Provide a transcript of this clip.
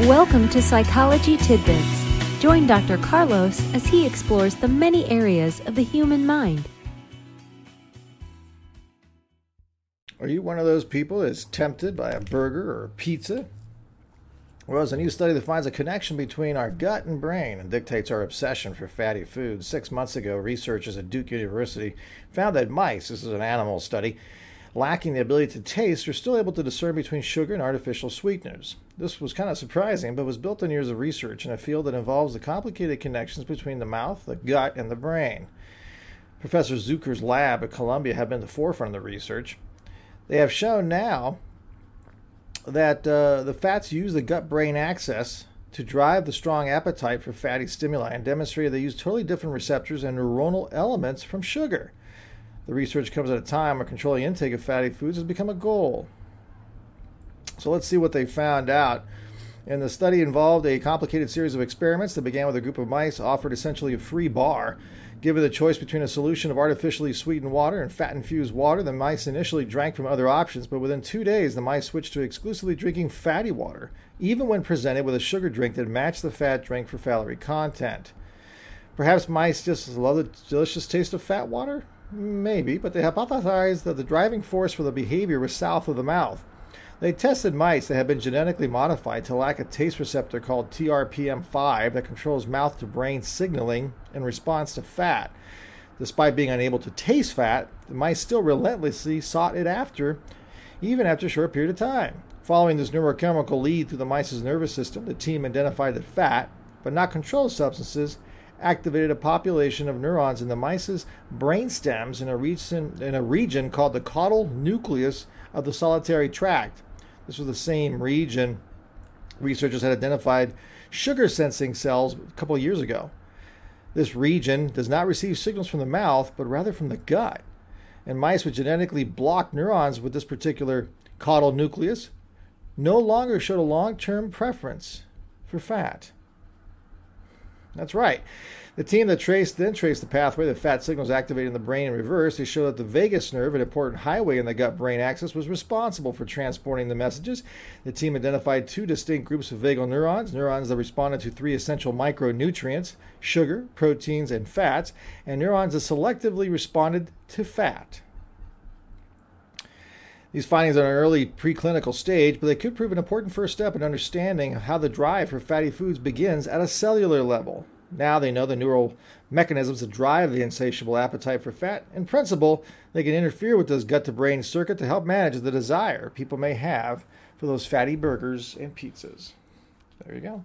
Welcome to Psychology Tidbits. Join Dr. Carlos as he explores the many areas of the human mind. Are you one of those people that's tempted by a burger or a pizza? Well, there's a new study that finds a connection between our gut and brain and dictates our obsession for fatty foods. Six months ago, researchers at Duke University found that mice, this is an animal study, lacking the ability to taste, are still able to discern between sugar and artificial sweeteners. This was kind of surprising, but was built on years of research in a field that involves the complicated connections between the mouth, the gut, and the brain. Professor Zuker's lab at Columbia have been at the forefront of the research. They have shown now that uh, the fats use the gut brain axis to drive the strong appetite for fatty stimuli and demonstrated they use totally different receptors and neuronal elements from sugar. The research comes at a time where controlling intake of fatty foods has become a goal. So let's see what they found out. And the study involved a complicated series of experiments that began with a group of mice offered essentially a free bar. Given the choice between a solution of artificially sweetened water and fat infused water, the mice initially drank from other options, but within two days, the mice switched to exclusively drinking fatty water, even when presented with a sugar drink that matched the fat drink for calorie content. Perhaps mice just love the delicious taste of fat water? Maybe, but they hypothesized that the driving force for the behavior was south of the mouth. They tested mice that had been genetically modified to lack a taste receptor called TRPM5 that controls mouth to brain signaling in response to fat. Despite being unable to taste fat, the mice still relentlessly sought it after, even after a short period of time. Following this neurochemical lead through the mice's nervous system, the team identified that fat, but not controlled substances, activated a population of neurons in the mice's brain stems in a region, in a region called the caudal nucleus of the solitary tract. This was the same region researchers had identified sugar sensing cells a couple years ago. This region does not receive signals from the mouth, but rather from the gut. And mice with genetically blocked neurons with this particular caudal nucleus no longer showed a long term preference for fat. That's right. The team that traced then traced the pathway that fat signals activated in the brain in reverse. They showed that the vagus nerve, an important highway in the gut brain axis, was responsible for transporting the messages. The team identified two distinct groups of vagal neurons, neurons that responded to three essential micronutrients sugar, proteins, and fats, and neurons that selectively responded to fat. These findings are in an early preclinical stage, but they could prove an important first step in understanding how the drive for fatty foods begins at a cellular level. Now they know the neural mechanisms that drive the insatiable appetite for fat. In principle, they can interfere with this gut to brain circuit to help manage the desire people may have for those fatty burgers and pizzas. There you go.